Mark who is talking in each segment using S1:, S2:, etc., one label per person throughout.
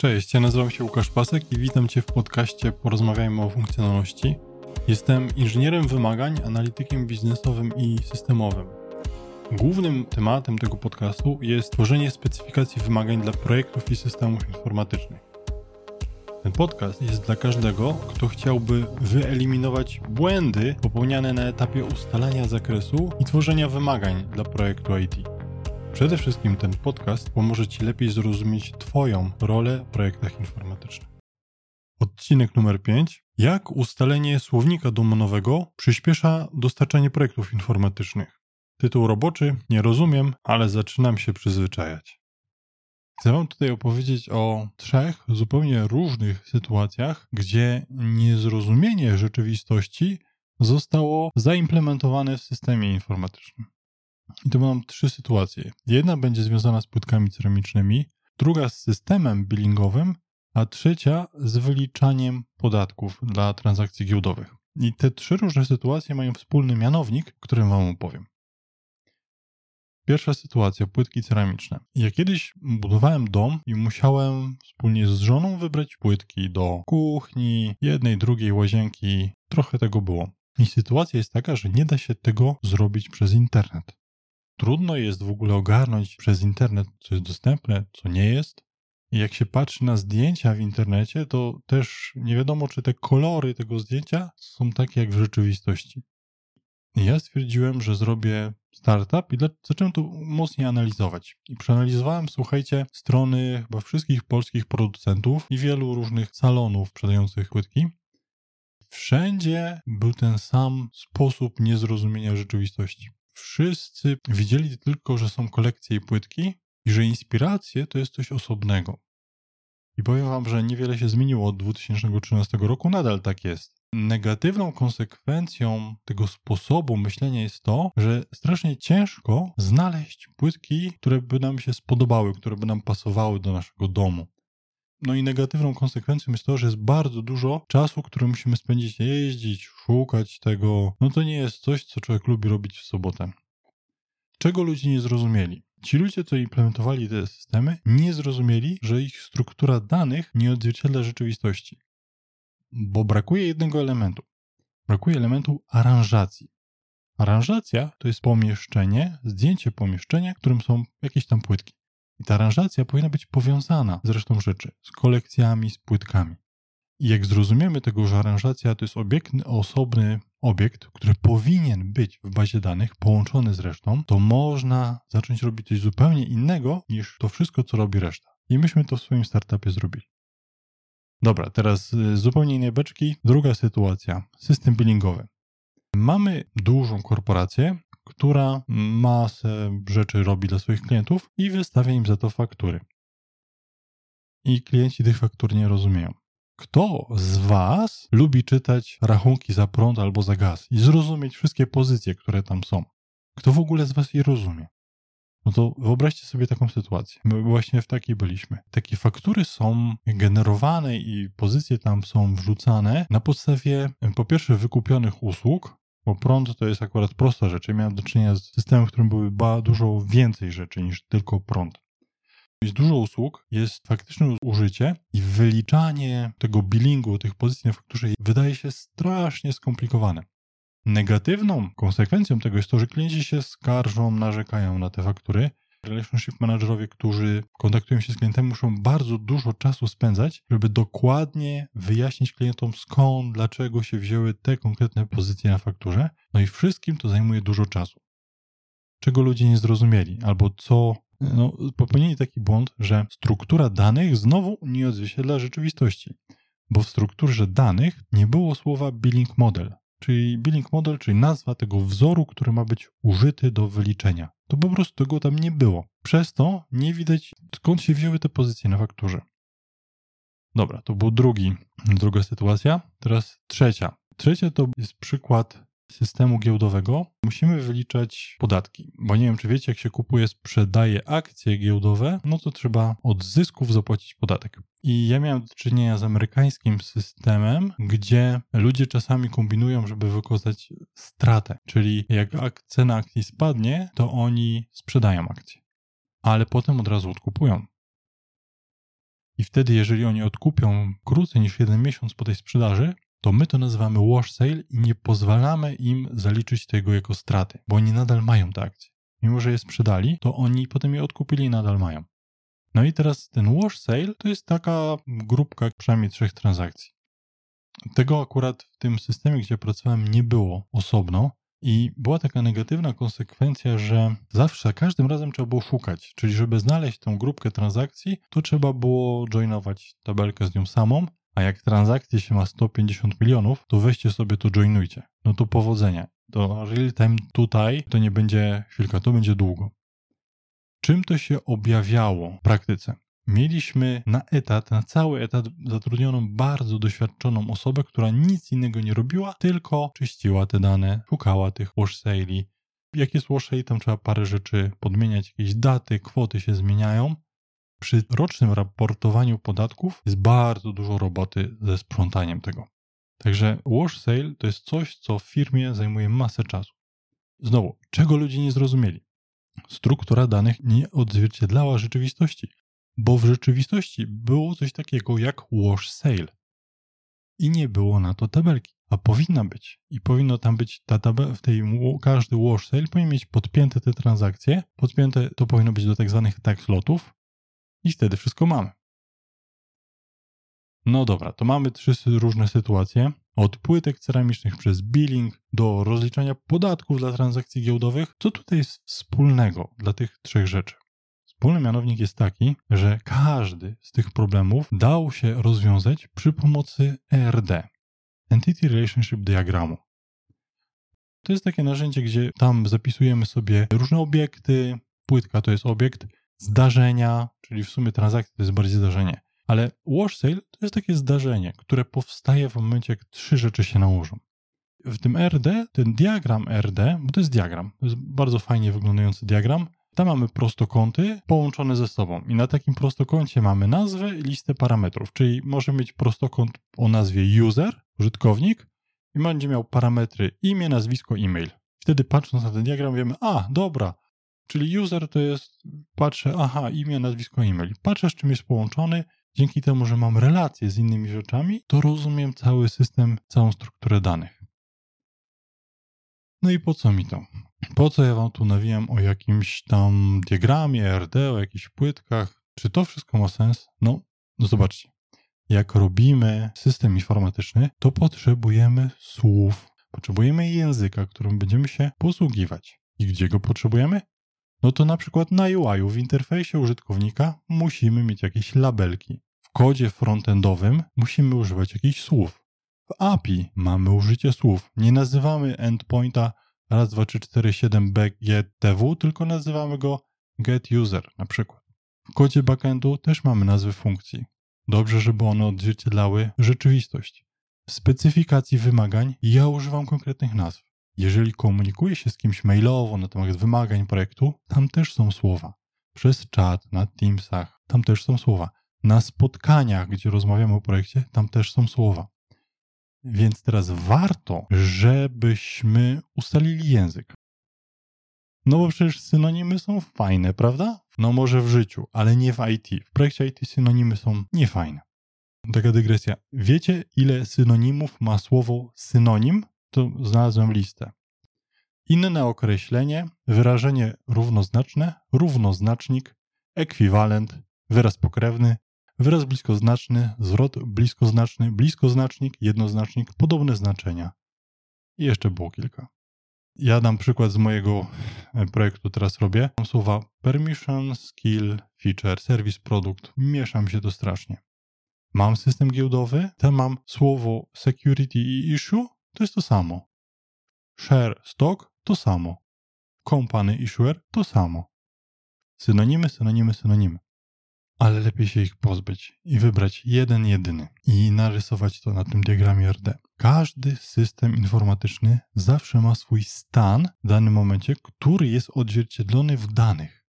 S1: Cześć, ja nazywam się Łukasz Pasek i witam Cię w podcaście Porozmawiajmy o funkcjonalności. Jestem inżynierem wymagań, analitykiem biznesowym i systemowym. Głównym tematem tego podcastu jest tworzenie specyfikacji wymagań dla projektów i systemów informatycznych. Ten podcast jest dla każdego, kto chciałby wyeliminować błędy popełniane na etapie ustalania zakresu i tworzenia wymagań dla projektu IT. Przede wszystkim ten podcast pomoże Ci lepiej zrozumieć Twoją rolę w projektach informatycznych. Odcinek numer 5. Jak ustalenie słownika domenowego przyspiesza dostarczanie projektów informatycznych? Tytuł roboczy, nie rozumiem, ale zaczynam się przyzwyczajać. Chcę Wam tutaj opowiedzieć o trzech zupełnie różnych sytuacjach, gdzie niezrozumienie rzeczywistości zostało zaimplementowane w systemie informatycznym. I to będą trzy sytuacje. Jedna będzie związana z płytkami ceramicznymi, druga z systemem billingowym, a trzecia z wyliczaniem podatków dla transakcji giełdowych. I te trzy różne sytuacje mają wspólny mianownik, którym Wam opowiem. Pierwsza sytuacja, płytki ceramiczne. Ja kiedyś budowałem dom i musiałem wspólnie z żoną wybrać płytki do kuchni, jednej, drugiej łazienki. Trochę tego było. I sytuacja jest taka, że nie da się tego zrobić przez internet. Trudno jest w ogóle ogarnąć przez internet, co jest dostępne, co nie jest. I jak się patrzy na zdjęcia w internecie, to też nie wiadomo, czy te kolory tego zdjęcia są takie jak w rzeczywistości. I ja stwierdziłem, że zrobię startup i zacząłem to mocniej analizować. I przeanalizowałem, słuchajcie, strony chyba wszystkich polskich producentów i wielu różnych salonów sprzedających płytki. Wszędzie był ten sam sposób niezrozumienia rzeczywistości. Wszyscy widzieli tylko, że są kolekcje i płytki i że inspiracje to jest coś osobnego. I powiem wam, że niewiele się zmieniło od 2013 roku, nadal tak jest. Negatywną konsekwencją tego sposobu myślenia jest to, że strasznie ciężko znaleźć płytki, które by nam się spodobały, które by nam pasowały do naszego domu. No i negatywną konsekwencją jest to, że jest bardzo dużo czasu, który musimy spędzić, jeździć, szukać tego. No to nie jest coś, co człowiek lubi robić w sobotę. Czego ludzie nie zrozumieli? Ci ludzie, co implementowali te systemy, nie zrozumieli, że ich struktura danych nie odzwierciedla rzeczywistości. Bo brakuje jednego elementu. Brakuje elementu aranżacji. Aranżacja to jest pomieszczenie, zdjęcie pomieszczenia, w którym są jakieś tam płytki. I ta aranżacja powinna być powiązana z resztą rzeczy, z kolekcjami, z płytkami. I jak zrozumiemy tego, że aranżacja to jest osobny obiekt, który powinien być w bazie danych połączony z resztą, to można zacząć robić coś zupełnie innego niż to wszystko, co robi reszta. I myśmy to w swoim startupie zrobili. Dobra, teraz z zupełnie innej beczki. Druga sytuacja. System billingowy. Mamy dużą korporację, która masę rzeczy robi dla swoich klientów i wystawia im za to faktury. I klienci tych faktur nie rozumieją. Kto z Was lubi czytać rachunki za prąd albo za gaz i zrozumieć wszystkie pozycje, które tam są? Kto w ogóle z Was je rozumie? No to wyobraźcie sobie taką sytuację. My właśnie w takiej byliśmy. Takie faktury są generowane i pozycje tam są wrzucane na podstawie po pierwsze wykupionych usług, bo prąd to jest akurat prosta rzecz. Ja miałem do czynienia z systemem, w którym były dużo więcej rzeczy niż tylko prąd. Jest dużo usług, jest faktyczne użycie i wyliczanie tego billingu, tych pozycji na fakturze wydaje się strasznie skomplikowane. Negatywną konsekwencją tego jest to, że klienci się skarżą, narzekają na te faktury. Relationship managerowie, którzy kontaktują się z klientem, muszą bardzo dużo czasu spędzać, żeby dokładnie wyjaśnić klientom skąd, dlaczego się wzięły te konkretne pozycje na fakturze. No i wszystkim to zajmuje dużo czasu. Czego ludzie nie zrozumieli, albo co no, popełnili taki błąd, że struktura danych znowu nie odzwierciedla rzeczywistości, bo w strukturze danych nie było słowa billing model, czyli billing model, czyli nazwa tego wzoru, który ma być użyty do wyliczenia. To po prostu tego tam nie było. Przez to nie widać, skąd się wzięły te pozycje na fakturze. Dobra, to był drugi, druga sytuacja. Teraz trzecia. Trzecia to jest przykład systemu giełdowego musimy wyliczać podatki. Bo nie wiem, czy wiecie, jak się kupuje, sprzedaje akcje giełdowe, no to trzeba od zysków zapłacić podatek. I ja miałem do czynienia z amerykańskim systemem, gdzie ludzie czasami kombinują, żeby wykazać stratę. Czyli jak cena akcji spadnie, to oni sprzedają akcje. Ale potem od razu odkupują. I wtedy, jeżeli oni odkupią krócej niż jeden miesiąc po tej sprzedaży, to my to nazywamy wash sale i nie pozwalamy im zaliczyć tego jako straty, bo oni nadal mają te akcje. Mimo, że je sprzedali, to oni potem je odkupili i nadal mają. No i teraz ten wash sale to jest taka grupka przynajmniej trzech transakcji. Tego akurat w tym systemie, gdzie pracowałem, nie było osobno, i była taka negatywna konsekwencja, że zawsze, każdym razem trzeba było szukać. Czyli, żeby znaleźć tą grupkę transakcji, to trzeba było joinować tabelkę z nią samą, a jak transakcji się ma 150 milionów, to weźcie sobie to joinujcie. No to powodzenia. To real time tutaj to nie będzie chwilka, to będzie długo. Czym to się objawiało w praktyce? Mieliśmy na etat, na cały etat zatrudnioną bardzo doświadczoną osobę, która nic innego nie robiła, tylko czyściła te dane, szukała tych wash sale'i. Jak jest wash sale, tam trzeba parę rzeczy podmieniać, jakieś daty, kwoty się zmieniają. Przy rocznym raportowaniu podatków jest bardzo dużo roboty ze sprzątaniem tego. Także wash sale to jest coś, co w firmie zajmuje masę czasu. Znowu, czego ludzie nie zrozumieli? Struktura danych nie odzwierciedlała rzeczywistości bo w rzeczywistości było coś takiego jak wash sale. I nie było na to tabelki, a powinna być. I powinno tam być ta tabela, w tej każdy wash sale powinien mieć podpięte te transakcje, podpięte to powinno być do tak zwanych tax lotów i wtedy wszystko mamy. No dobra, to mamy trzy różne sytuacje. Od płytek ceramicznych przez billing do rozliczania podatków dla transakcji giełdowych. Co tutaj jest wspólnego dla tych trzech rzeczy? Wspólny mianownik jest taki, że każdy z tych problemów dał się rozwiązać przy pomocy ERD, Entity Relationship Diagramu. To jest takie narzędzie, gdzie tam zapisujemy sobie różne obiekty. Płytka to jest obiekt, zdarzenia, czyli w sumie transakcja to jest bardziej zdarzenie. Ale wash sale to jest takie zdarzenie, które powstaje w momencie, jak trzy rzeczy się nałożą. W tym RD, ten diagram RD, bo to jest diagram, to jest bardzo fajnie wyglądający diagram, tam mamy prostokąty połączone ze sobą i na takim prostokącie mamy nazwę i listę parametrów, czyli może mieć prostokąt o nazwie user, użytkownik i będzie miał parametry imię, nazwisko, e-mail. Wtedy patrząc na ten diagram wiemy, a dobra, czyli user to jest, patrzę, aha, imię, nazwisko, e-mail. Patrzę z czym jest połączony, dzięki temu, że mam relacje z innymi rzeczami, to rozumiem cały system, całą strukturę danych. No i po co mi to? Po co ja wam tu nawijam o jakimś tam diagramie, RD, o jakichś płytkach? Czy to wszystko ma sens? No, no zobaczcie. Jak robimy system informatyczny, to potrzebujemy słów, potrzebujemy języka, którym będziemy się posługiwać. I gdzie go potrzebujemy? No to na przykład na UI, w interfejsie użytkownika musimy mieć jakieś labelki. Kodzie frontendowym musimy używać jakichś słów. W API mamy użycie słów. Nie nazywamy endpointa raz, dwa, trzy, cztery, siedem BGTW, tylko nazywamy go getUser na przykład. W kodzie backendu też mamy nazwy funkcji. Dobrze, żeby one odzwierciedlały rzeczywistość. W specyfikacji wymagań ja używam konkretnych nazw. Jeżeli komunikuję się z kimś mailowo na temat wymagań projektu, tam też są słowa. Przez czat, na Teamsach, tam też są słowa. Na spotkaniach, gdzie rozmawiamy o projekcie, tam też są słowa. Więc teraz warto, żebyśmy ustalili język. No bo przecież synonimy są fajne, prawda? No może w życiu, ale nie w IT. W projekcie IT synonimy są niefajne. Taka dygresja. Wiecie, ile synonimów ma słowo synonim? To znalazłem listę. Inne określenie, wyrażenie równoznaczne, równoznacznik, ekwiwalent, wyraz pokrewny, Wyraz bliskoznaczny, zwrot bliskoznaczny, bliskoznacznik, jednoznacznik, podobne znaczenia. I jeszcze było kilka. Ja dam przykład z mojego e, projektu, teraz robię. Mam słowa permission, skill, feature, service, produkt. Mieszam się to strasznie. Mam system giełdowy, tam mam słowo security i issue, to jest to samo. Share, stock, to samo. Company, issuer, to samo. Synonimy, synonimy, synonimy ale lepiej się ich pozbyć i wybrać jeden jedyny i narysować to na tym diagramie RD. Każdy system informatyczny zawsze ma swój stan w danym momencie, który jest odzwierciedlony w danych.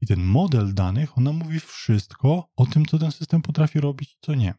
S1: I ten model danych, ona mówi wszystko o tym, co ten system potrafi robić, co nie.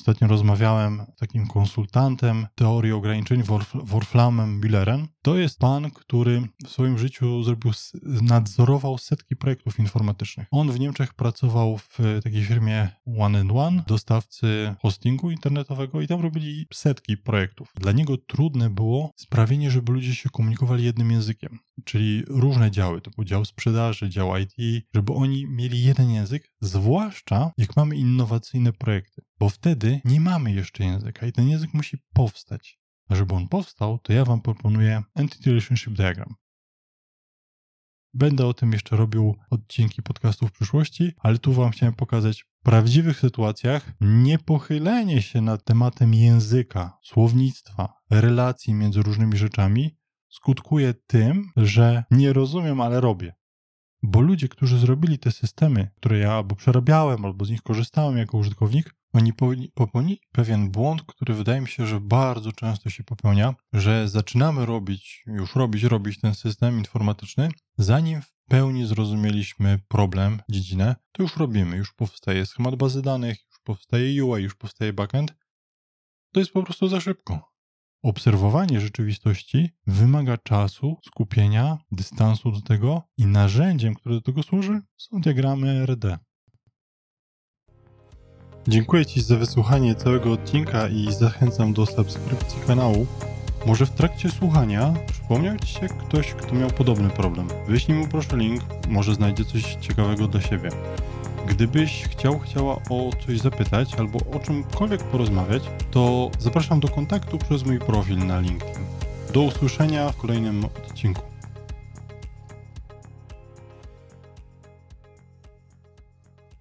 S1: Ostatnio rozmawiałem z takim konsultantem teorii ograniczeń, Wolframem Müllerem. To jest pan, który w swoim życiu zrobił, nadzorował setki projektów informatycznych. On w Niemczech pracował w takiej firmie One and One, dostawcy hostingu internetowego i tam robili setki projektów. Dla niego trudne było sprawienie, żeby ludzie się komunikowali jednym językiem, czyli różne działy, to był dział sprzedaży, dział IT, żeby oni mieli jeden język, zwłaszcza jak mamy innowacyjne projekty, bo wtedy nie mamy jeszcze języka i ten język musi powstać. A żeby on powstał, to ja Wam proponuję Entity Relationship Diagram. Będę o tym jeszcze robił odcinki podcastu w przyszłości, ale tu Wam chciałem pokazać w prawdziwych sytuacjach niepochylenie się nad tematem języka, słownictwa, relacji między różnymi rzeczami skutkuje tym, że nie rozumiem, ale robię. Bo ludzie, którzy zrobili te systemy, które ja albo przerabiałem, albo z nich korzystałem jako użytkownik, oni popełnili pewien błąd, który wydaje mi się, że bardzo często się popełnia, że zaczynamy robić, już robić, robić ten system informatyczny, zanim w pełni zrozumieliśmy problem, dziedzinę, to już robimy, już powstaje schemat bazy danych, już powstaje UI, już powstaje backend. To jest po prostu za szybko. Obserwowanie rzeczywistości wymaga czasu, skupienia, dystansu do tego i narzędziem, które do tego służy, są diagramy RD. Dziękuję Ci za wysłuchanie całego odcinka i zachęcam do subskrypcji kanału. Może w trakcie słuchania przypomniał Ci się ktoś, kto miał podobny problem. Wyślij mu proszę link, może znajdzie coś ciekawego dla siebie. Gdybyś chciał, chciała o coś zapytać albo o czymkolwiek porozmawiać, to zapraszam do kontaktu przez mój profil na LinkedIn. Do usłyszenia w kolejnym odcinku.